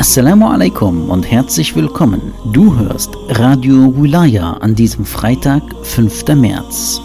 Assalamu alaikum und herzlich willkommen. Du hörst Radio Wilaya an diesem Freitag, 5. März.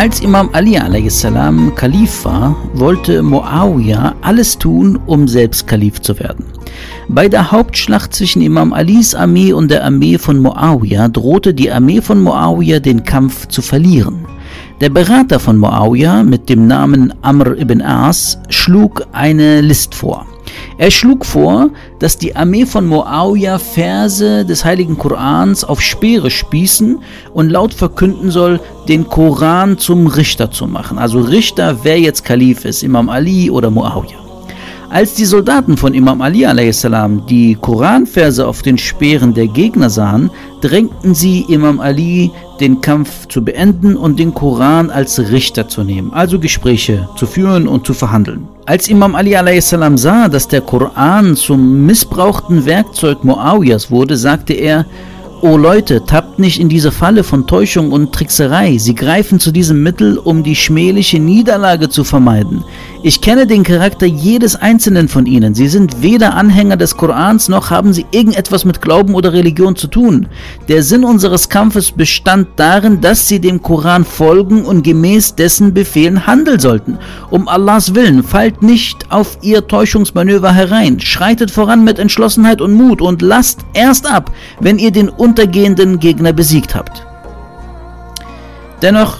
Als Imam Ali a.s. Kalif war, wollte Muawiyah alles tun, um selbst Kalif zu werden. Bei der Hauptschlacht zwischen Imam Alis Armee und der Armee von Muawiyah drohte die Armee von Muawiyah den Kampf zu verlieren. Der Berater von Muawiyah mit dem Namen Amr ibn As schlug eine List vor. Er schlug vor, dass die Armee von Muawiyah Verse des heiligen Korans auf Speere spießen und laut verkünden soll, den Koran zum Richter zu machen. Also Richter, wer jetzt Kalif ist, Imam Ali oder Muawiyah. Als die Soldaten von Imam Ali a.s. die Koranverse auf den Speeren der Gegner sahen, drängten sie Imam Ali, den Kampf zu beenden und den Koran als Richter zu nehmen, also Gespräche zu führen und zu verhandeln. Als Imam Ali sah, dass der Koran zum missbrauchten Werkzeug Muawiyas wurde, sagte er, O Leute, tappt nicht in diese Falle von Täuschung und Trickserei. Sie greifen zu diesem Mittel, um die schmähliche Niederlage zu vermeiden. Ich kenne den Charakter jedes einzelnen von ihnen. Sie sind weder Anhänger des Korans noch haben sie irgendetwas mit Glauben oder Religion zu tun. Der Sinn unseres Kampfes bestand darin, dass sie dem Koran folgen und gemäß dessen Befehlen handeln sollten. Um Allahs Willen, fallt nicht auf ihr Täuschungsmanöver herein. Schreitet voran mit Entschlossenheit und Mut und lasst erst ab, wenn ihr den untergehenden Gegner besiegt habt. Dennoch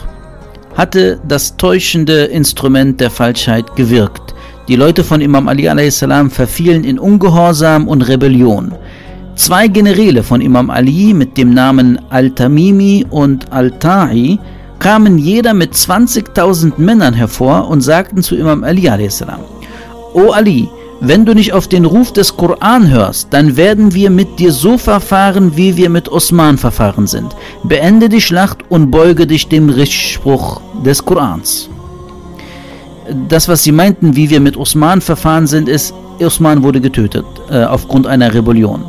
hatte das täuschende Instrument der Falschheit gewirkt. Die Leute von Imam Ali a.s. verfielen in Ungehorsam und Rebellion. Zwei Generäle von Imam Ali mit dem Namen Al-Tamimi und Al-Ta'i kamen jeder mit 20.000 Männern hervor und sagten zu Imam Ali a.s. O Ali, wenn du nicht auf den Ruf des Koran hörst, dann werden wir mit dir so verfahren, wie wir mit Osman verfahren sind. Beende die Schlacht und beuge dich dem Richtspruch des Korans. Das, was sie meinten, wie wir mit Osman verfahren sind, ist, Osman wurde getötet äh, aufgrund einer Rebellion.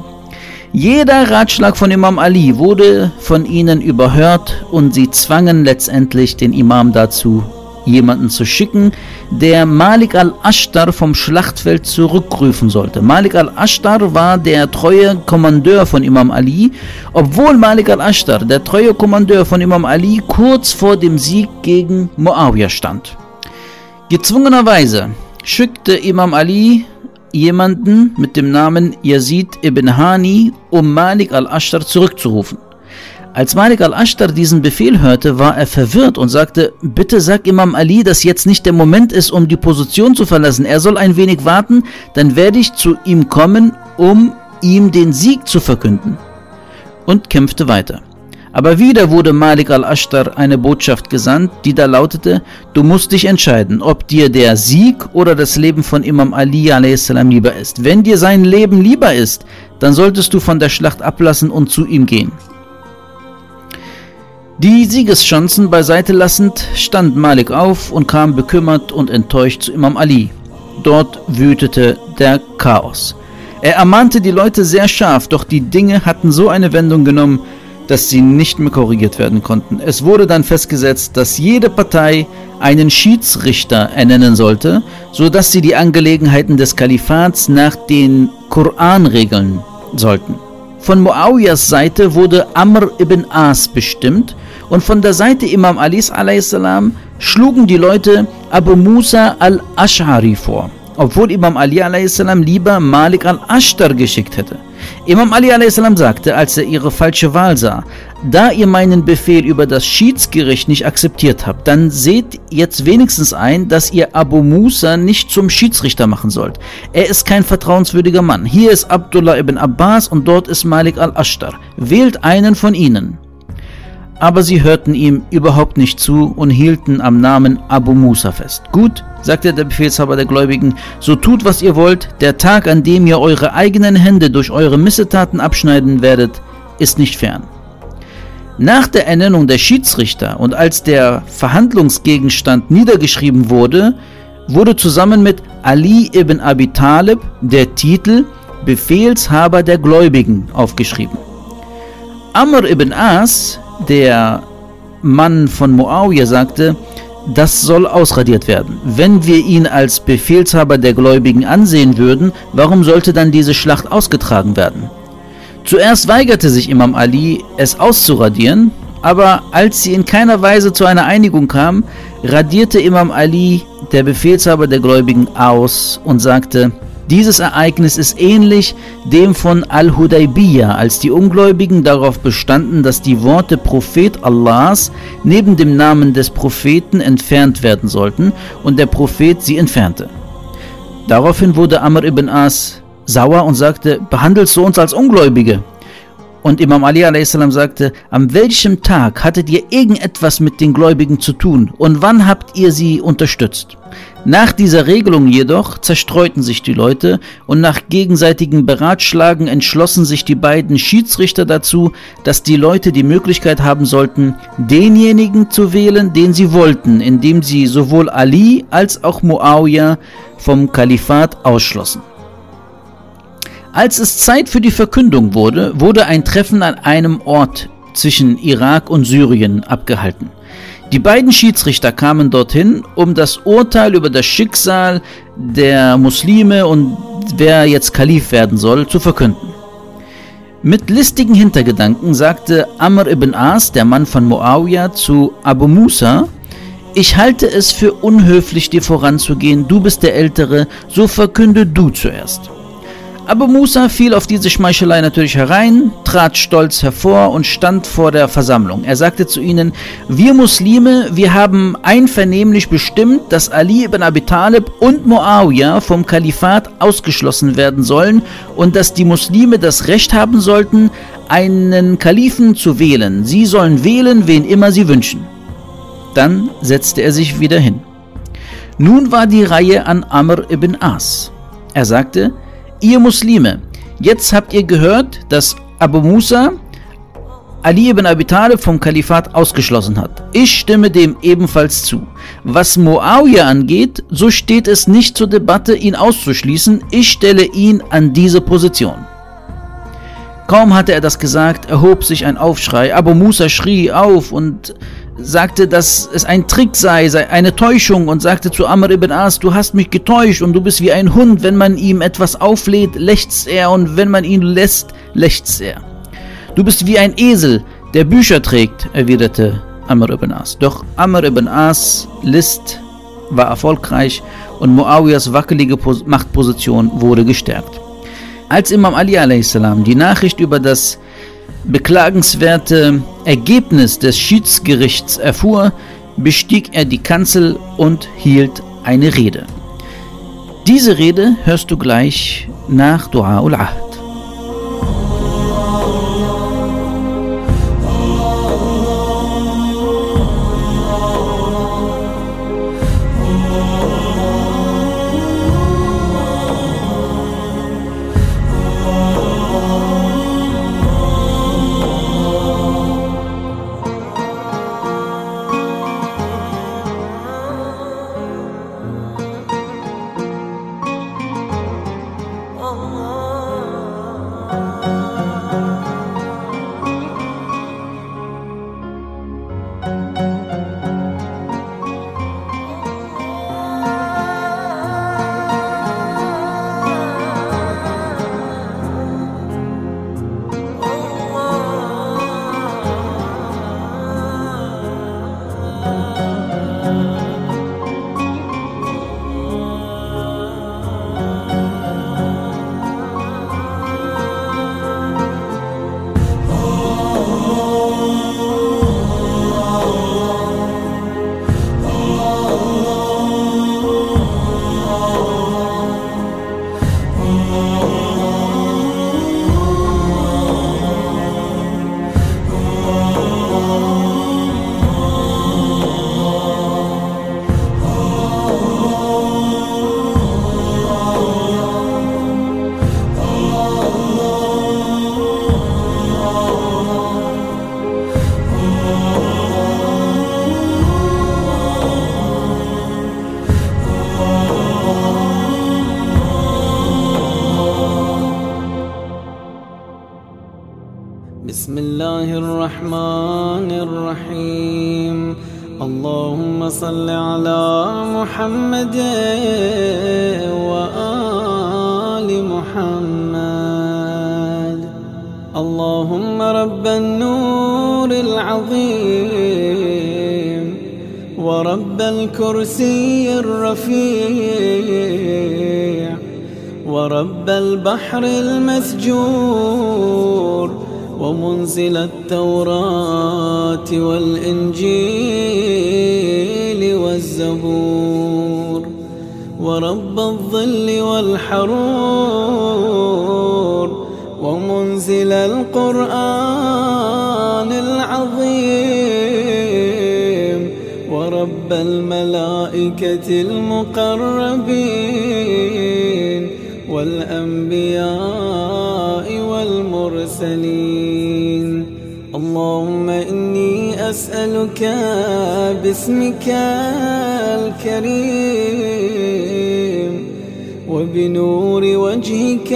Jeder Ratschlag von Imam Ali wurde von ihnen überhört und sie zwangen letztendlich den Imam dazu, jemanden zu schicken, der Malik al-Ashtar vom Schlachtfeld zurückrufen sollte. Malik al-Ashtar war der treue Kommandeur von Imam Ali, obwohl Malik al-Ashtar, der treue Kommandeur von Imam Ali, kurz vor dem Sieg gegen Muawiyah stand. Gezwungenerweise schickte Imam Ali jemanden mit dem Namen Yazid ibn Hani, um Malik al-Ashtar zurückzurufen. Als Malik al-Ashtar diesen Befehl hörte, war er verwirrt und sagte, bitte sag Imam Ali, dass jetzt nicht der Moment ist, um die Position zu verlassen. Er soll ein wenig warten, dann werde ich zu ihm kommen, um ihm den Sieg zu verkünden. Und kämpfte weiter. Aber wieder wurde Malik al-Ashtar eine Botschaft gesandt, die da lautete, du musst dich entscheiden, ob dir der Sieg oder das Leben von Imam Ali a.s. lieber ist. Wenn dir sein Leben lieber ist, dann solltest du von der Schlacht ablassen und zu ihm gehen. Die Siegeschancen beiseite lassend, stand Malik auf und kam bekümmert und enttäuscht zu Imam Ali. Dort wütete der Chaos. Er ermahnte die Leute sehr scharf, doch die Dinge hatten so eine Wendung genommen, dass sie nicht mehr korrigiert werden konnten. Es wurde dann festgesetzt, dass jede Partei einen Schiedsrichter ernennen sollte, so dass sie die Angelegenheiten des Kalifats nach den Koran regeln sollten. Von Muawiyas Seite wurde Amr ibn As bestimmt, und von der Seite Imam Alis a.s. schlugen die Leute Abu Musa al-Ash'ari vor, obwohl Imam Ali a.s. lieber Malik al-Ashtar geschickt hätte. Imam Ali a.s. sagte, als er ihre falsche Wahl sah, da ihr meinen Befehl über das Schiedsgericht nicht akzeptiert habt, dann seht jetzt wenigstens ein, dass ihr Abu Musa nicht zum Schiedsrichter machen sollt. Er ist kein vertrauenswürdiger Mann. Hier ist Abdullah ibn Abbas und dort ist Malik al-Ashtar. Wählt einen von ihnen. Aber sie hörten ihm überhaupt nicht zu und hielten am Namen Abu Musa fest. Gut, sagte der Befehlshaber der Gläubigen, so tut, was ihr wollt, der Tag, an dem ihr eure eigenen Hände durch eure Missetaten abschneiden werdet, ist nicht fern. Nach der Ernennung der Schiedsrichter und als der Verhandlungsgegenstand niedergeschrieben wurde, wurde zusammen mit Ali ibn Abi Talib der Titel Befehlshaber der Gläubigen aufgeschrieben. Amr ibn As der Mann von Muawiyah sagte, das soll ausradiert werden. Wenn wir ihn als Befehlshaber der Gläubigen ansehen würden, warum sollte dann diese Schlacht ausgetragen werden? Zuerst weigerte sich Imam Ali, es auszuradieren, aber als sie in keiner Weise zu einer Einigung kam, radierte Imam Ali, der Befehlshaber der Gläubigen, aus und sagte, dieses Ereignis ist ähnlich dem von Al-Hudaybiyah, als die Ungläubigen darauf bestanden, dass die Worte Prophet Allahs neben dem Namen des Propheten entfernt werden sollten und der Prophet sie entfernte. Daraufhin wurde Amr ibn As sauer und sagte, behandelst du uns als Ungläubige? Und Imam Ali a.s. sagte, an welchem Tag hattet ihr irgendetwas mit den Gläubigen zu tun und wann habt ihr sie unterstützt? Nach dieser Regelung jedoch zerstreuten sich die Leute und nach gegenseitigem Beratschlagen entschlossen sich die beiden Schiedsrichter dazu, dass die Leute die Möglichkeit haben sollten, denjenigen zu wählen, den sie wollten, indem sie sowohl Ali als auch Muawiyah vom Kalifat ausschlossen. Als es Zeit für die Verkündung wurde, wurde ein Treffen an einem Ort zwischen Irak und Syrien abgehalten. Die beiden Schiedsrichter kamen dorthin, um das Urteil über das Schicksal der Muslime und wer jetzt Kalif werden soll, zu verkünden. Mit listigen Hintergedanken sagte Amr ibn As, der Mann von Muawiyah, zu Abu Musa, ich halte es für unhöflich, dir voranzugehen, du bist der Ältere, so verkünde du zuerst. Aber Musa fiel auf diese Schmeichelei natürlich herein, trat stolz hervor und stand vor der Versammlung. Er sagte zu ihnen, wir Muslime, wir haben einvernehmlich bestimmt, dass Ali ibn Abi Talib und Muawiyah vom Kalifat ausgeschlossen werden sollen und dass die Muslime das Recht haben sollten, einen Kalifen zu wählen. Sie sollen wählen, wen immer sie wünschen. Dann setzte er sich wieder hin. Nun war die Reihe an Amr ibn As. Er sagte, ihr Muslime, jetzt habt ihr gehört, dass Abu Musa Ali ibn Abi Talib vom Kalifat ausgeschlossen hat. Ich stimme dem ebenfalls zu. Was Muawiyah angeht, so steht es nicht zur Debatte, ihn auszuschließen. Ich stelle ihn an diese Position. Kaum hatte er das gesagt, erhob sich ein Aufschrei. Abu Musa schrie auf und sagte, dass es ein Trick sei, sei eine Täuschung und sagte zu Amr ibn As, du hast mich getäuscht und du bist wie ein Hund, wenn man ihm etwas auflädt, lechzt er und wenn man ihn lässt, lechzt er. Du bist wie ein Esel, der Bücher trägt, erwiderte Amr ibn As. Doch Amr ibn As List war erfolgreich und Muawiyas wackelige Machtposition wurde gestärkt. Als Imam Ali a.s. die Nachricht über das beklagenswerte Ergebnis des Schiedsgerichts erfuhr, bestieg er die Kanzel und hielt eine Rede. Diese Rede hörst du gleich nach Dua ul-Ahd. الكرسي الرفيع. ورب البحر المسجور. ومنزل التوراة والإنجيل والزبور. ورب الظل والحرور. ومنزل القرآن العظيم. ورب الملائكة المقربين والأنبياء والمرسلين. اللهم إني أسألك باسمك الكريم وبنور وجهك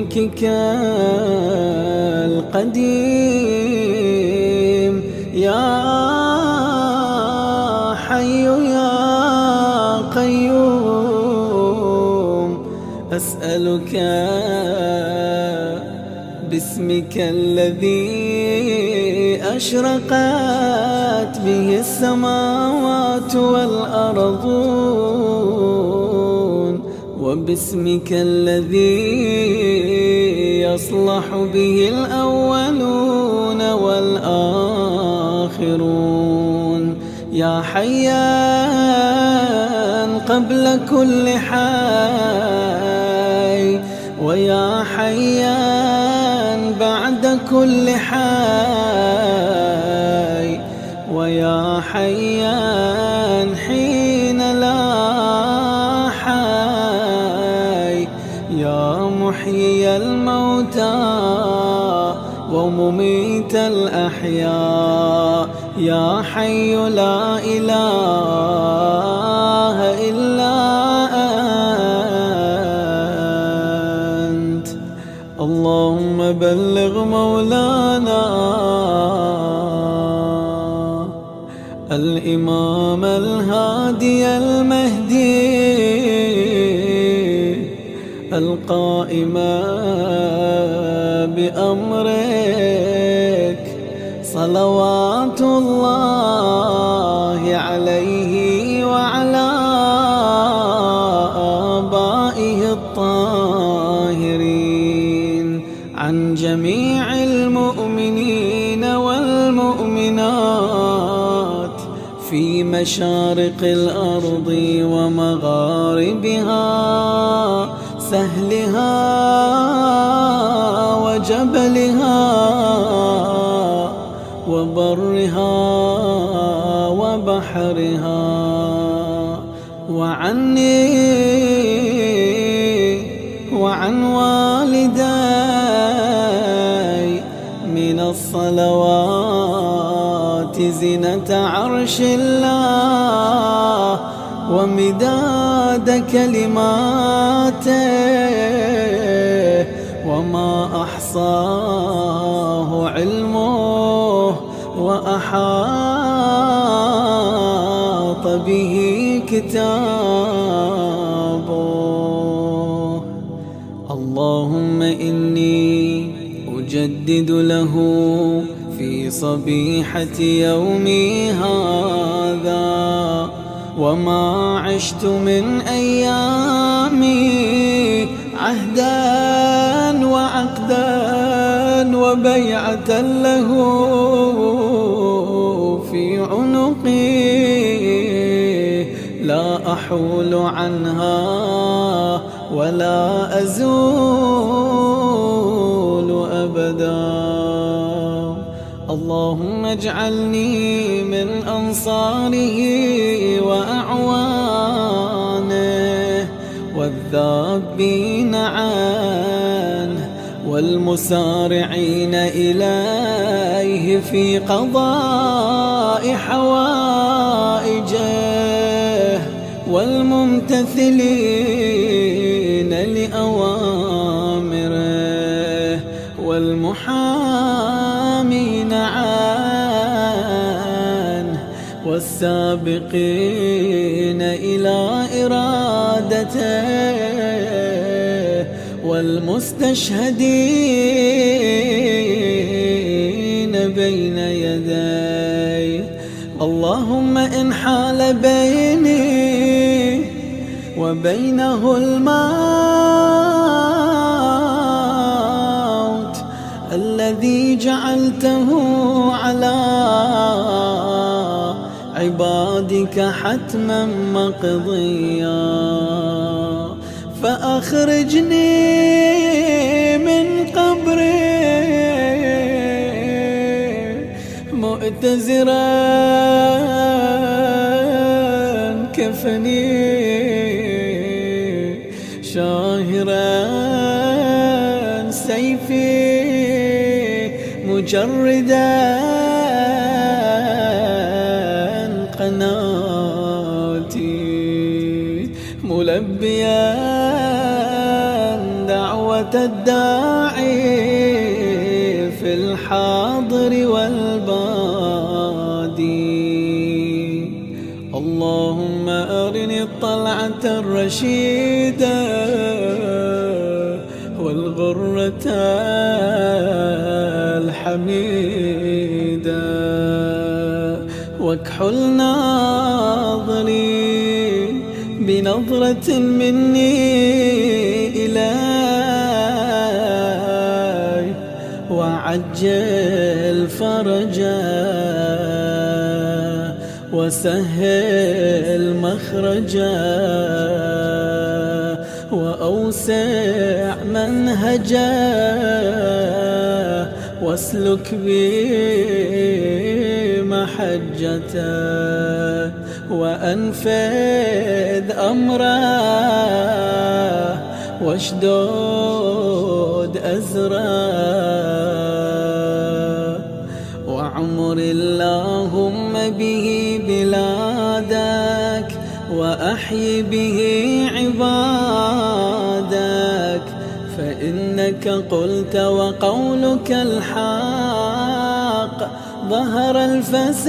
وملكك القديم يا حي يا قيوم أسألك باسمك الذي أشرقت به السماوات والأرضون وباسمك الذي يصلح به الأولون والآخرون. يا حيان قبل كل حي ويا حيان بعد كل حي ويا حيان ومميت الأحياء. يا حي لا إله إلا أنت. اللهم بلغ مولانا الإمام الهادي المهدي القائم صلوات الله عليه وعلى آبائه الطاهرين عن جميع المؤمنين والمؤمنات في مشارق الأرض ومغاربها سهلها وجبلها وبرها وبحرها. وعني وعن والدي من الصلوات زنة عرش الله ومداد كلماته وما أحصاه علمه وأحاط به كتابه. اللهم إني أجدد له في صبيحة يومي هذا. وما عشت من أيامي عهدا وعقدا. وبيعة له في عنقي لا أحول عنها ولا أزول أبدا. اللهم اجعلني من أنصاره وأعوانه. والذابين عنه والمسارعين إليه في قضاء حوائجه والممتثلين لأوامره والمحامين عنه والسابقين إلى إرادته والمستشهدين بين يديه اللهم إن حال بيني وبينه الموت الذي جعلته على عبادك حتما مقضيا. فأخرجني من قبري. مؤتزرا كفني. شاهرا سيفي. مجردا الداعي في الحاضر والبادي. اللهم أرني الطلعة الرشيدة والغرة الحميدة. واكحل ناظري بنظرة مني وعجل فرجا وسهل مخرجا وأوسع منهجا واسلك بي محجته وأنفذ أمره واشدود أزره وعمر اللهم به بلادك وأحي به عبادك. فإنك قلت وقولك الحق ظهر الفساد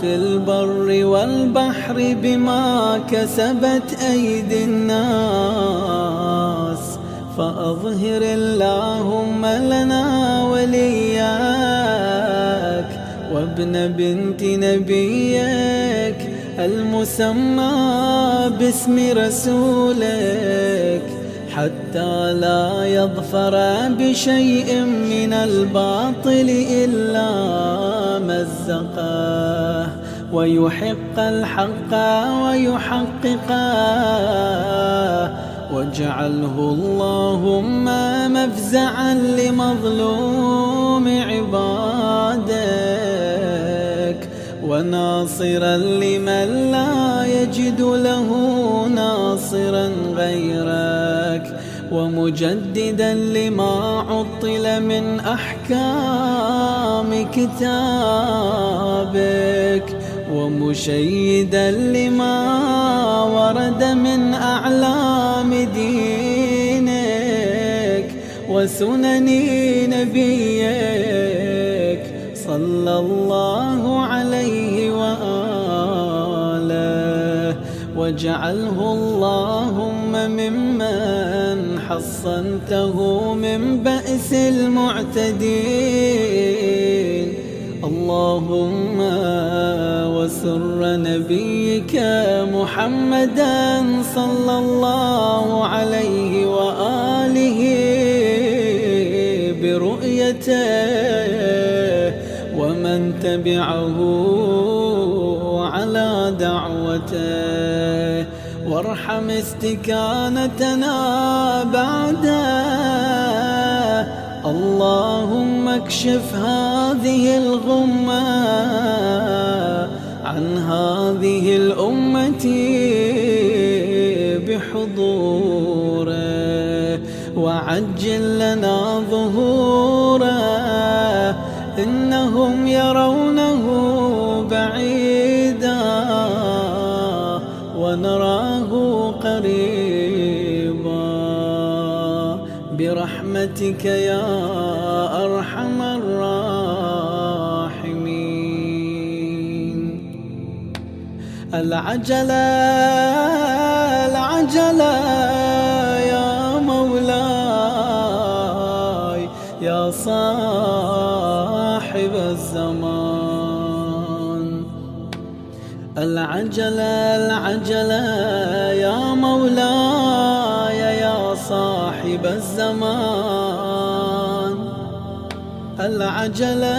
في البر والبحر بما كسبت أيدي الناس. فأظهر اللهم لنا ولياك. وابن بنت نبيك المسمى باسم رسولك حتى لا يظفر بشيء من الباطل إلا مزقه ويحق الحق ويحققه واجعله اللهم مفزعا لمظلوم عبادك وناصرا لمن لا يجد له ناصرا غيرك ومجددا لما عطل من أحكام كتابك ومشيدا لما ورد من أعلام دينك وسنن نبيك. صلى الله عليه وآله واجعله اللهم ممن حصنته من بأس المعتدين. اللهم وسر نبيك محمدا صلى الله عليه تبعه على دعوته. وارحم استكانتنا بعده. اللهم اكشف هذه الغمة عن هذه الأمة بحضوره. وعجل لنا ظهوره برحمتك يا أرحم الراحمين. العجلة العجلة يا مولاي يا صاحب الزمان. العجلة العجلة صاحب الزمان. العجلة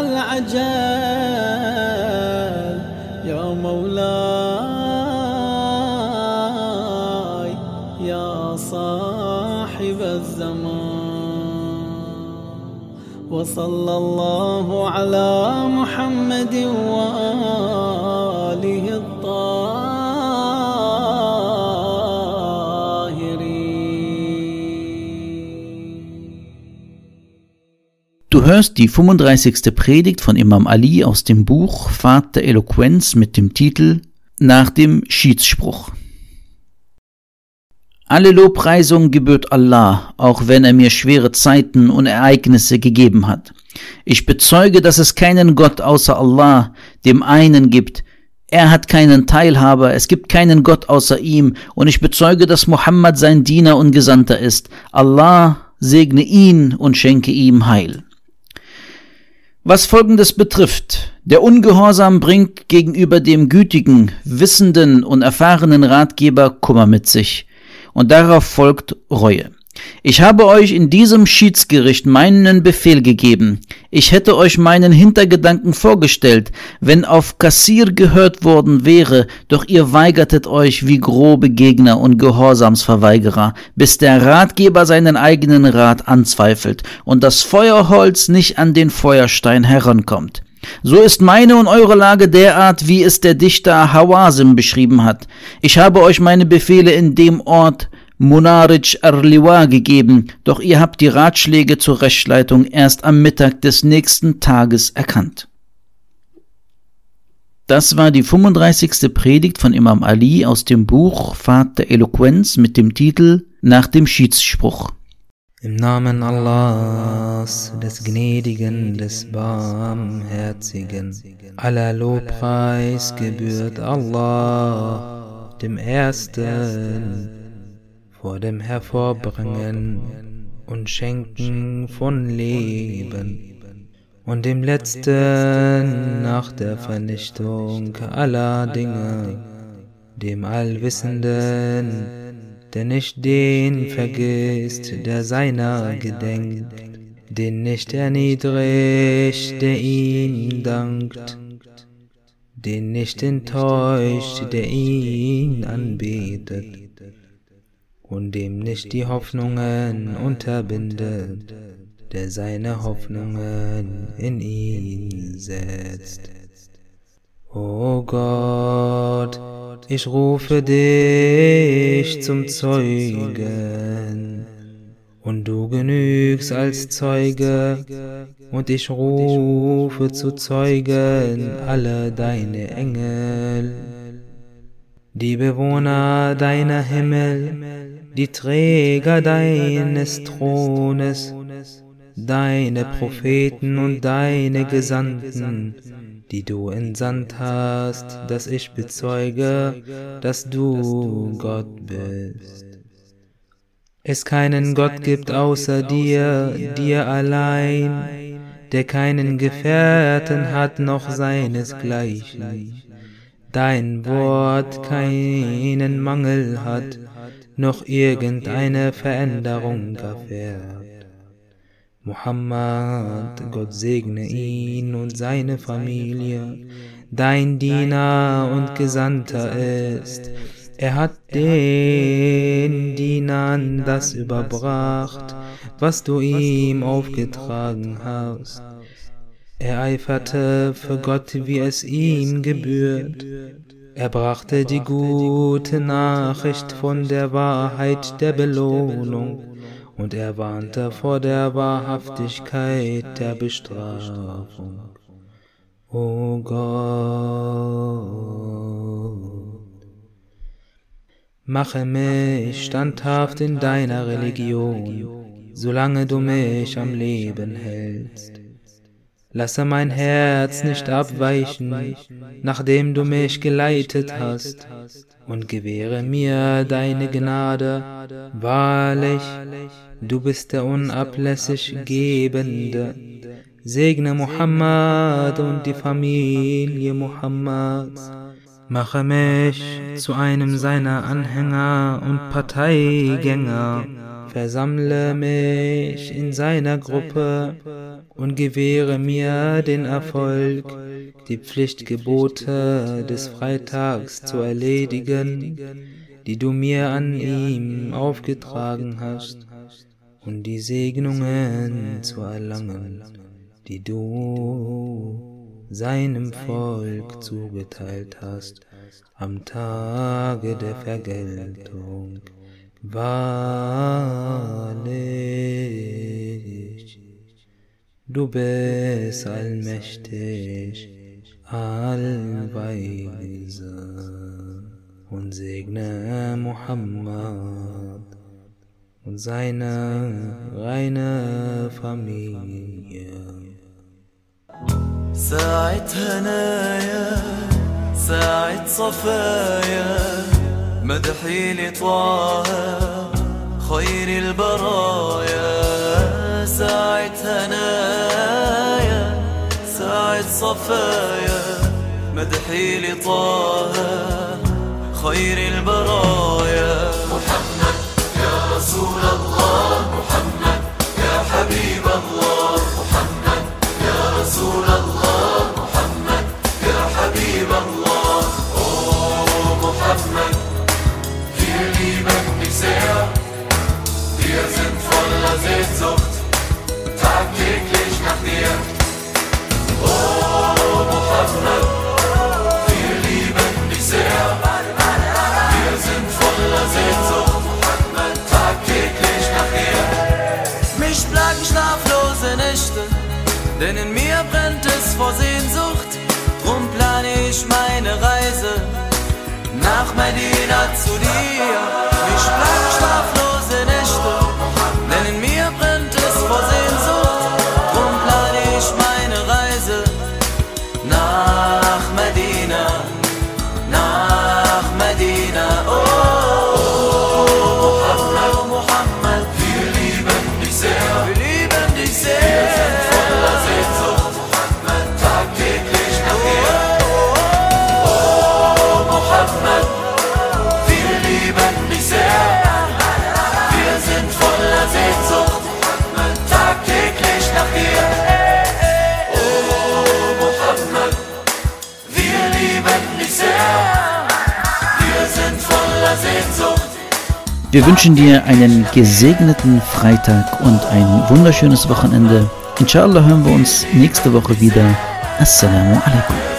العجل يا مولاي يا صاحب الزمان. وصلى الله على محمد وآله hörst die 35. Predigt von Imam Ali aus dem Buch Pfad der Eloquenz mit dem Titel Nach dem Schiedsspruch. Alle Lobpreisung gebührt Allah, auch wenn er mir schwere Zeiten und Ereignisse gegeben hat. Ich bezeuge, dass es keinen Gott außer Allah, dem einen gibt. Er hat keinen Teilhaber, es gibt keinen Gott außer ihm, und ich bezeuge, dass Muhammad sein Diener und Gesandter ist. Allah segne ihn und schenke ihm Heil. Was Folgendes betrifft, der Ungehorsam bringt gegenüber dem gütigen, wissenden und erfahrenen Ratgeber Kummer mit sich, und darauf folgt Reue. Ich habe euch in diesem Schiedsgericht meinen Befehl gegeben. Ich hätte euch meinen Hintergedanken vorgestellt, wenn auf Kassir gehört worden wäre, doch ihr weigertet euch wie grobe Gegner und Gehorsamsverweigerer, bis der Ratgeber seinen eigenen Rat anzweifelt und das Feuerholz nicht an den Feuerstein herankommt. So ist meine und eure Lage derart, wie es der Dichter Hawasim beschrieben hat. Ich habe euch meine Befehle in dem Ort Munarij Arliwa gegeben, doch ihr habt die Ratschläge zur Rechtsleitung erst am Mittag des nächsten Tages erkannt. Das war die 35. Predigt von Imam Ali aus dem Buch Pfad der Eloquenz mit dem Titel Nach dem Schiedsspruch. Im Namen Allahs, des Gnädigen, des Barmherzigen, aller Lobpreis gebührt Allah, dem Ersten, vor dem Hervorbringen und Schenken von Leben und dem Letzten nach der Vernichtung aller Dinge, dem Allwissenden, der nicht den vergisst, der seiner gedenkt, den nicht erniedrigt, der ihm dankt, den nicht enttäuscht, der ihn anbetet und dem nicht die Hoffnungen unterbindet, der seine Hoffnungen in ihn setzt. O Gott, ich rufe dich zum Zeugen, und du genügst als Zeuge, und ich rufe zu Zeugen alle deine Engel, die Bewohner deiner Himmel, die Träger deines Thrones, deine Propheten und deine Gesandten, die du entsandt hast, dass ich bezeuge, dass du Gott bist. Es keinen Gott gibt außer dir, dir allein, der keinen Gefährten hat noch seinesgleichen, dein Wort keinen Mangel hat, noch irgendeine Veränderung erfährt. Muhammad, Gott segne ihn und seine Familie, dein Diener und Gesandter ist. Er hat den Dienern das überbracht, was du ihm aufgetragen hast. Er eiferte für Gott, wie es ihm gebührt. Er brachte die gute Nachricht von der Wahrheit der Belohnung und er warnte vor der Wahrhaftigkeit der Bestrafung. O Gott, mache mich standhaft in deiner Religion solange du mich am Leben hältst. Lasse mein Herz nicht abweichen, nachdem du mich geleitet hast, und gewähre mir deine Gnade. Wahrlich, du bist der unablässig Gebende. Segne Muhammad und die Familie Muhammads. Mache mich zu einem seiner Anhänger und Parteigänger versammle mich in seiner Gruppe und gewähre mir den Erfolg, die Pflichtgebote des Freitags zu erledigen, die du mir an ihm aufgetragen hast, und die Segnungen zu erlangen, die du seinem Volk zugeteilt hast am Tage der Vergeltung. Wahrlich, du bist allmächtig, allweise und segne Muhammad und seine reine Familie. ساعة هنايا ساعة صفايا مدحي لطه خير البرايا. ساعة هنايا ساعة صفايا. مدحي لطه خير البرايا. Sehnsucht tagtäglich nach dir. Oh Muhammad wir lieben dich sehr. Wir sind voller Sehnsucht tagtäglich nach dir. Mich plagen schlaflose Nächte denn in mir brennt es vor Sehnsucht. Drum plane ich meine Reise nach Medina zu dir. Mich plagen schlaflose Wir wünschen dir einen gesegneten Freitag und ein wunderschönes Wochenende. Inshallah hören wir uns nächste Woche wieder. Assalamu alaikum.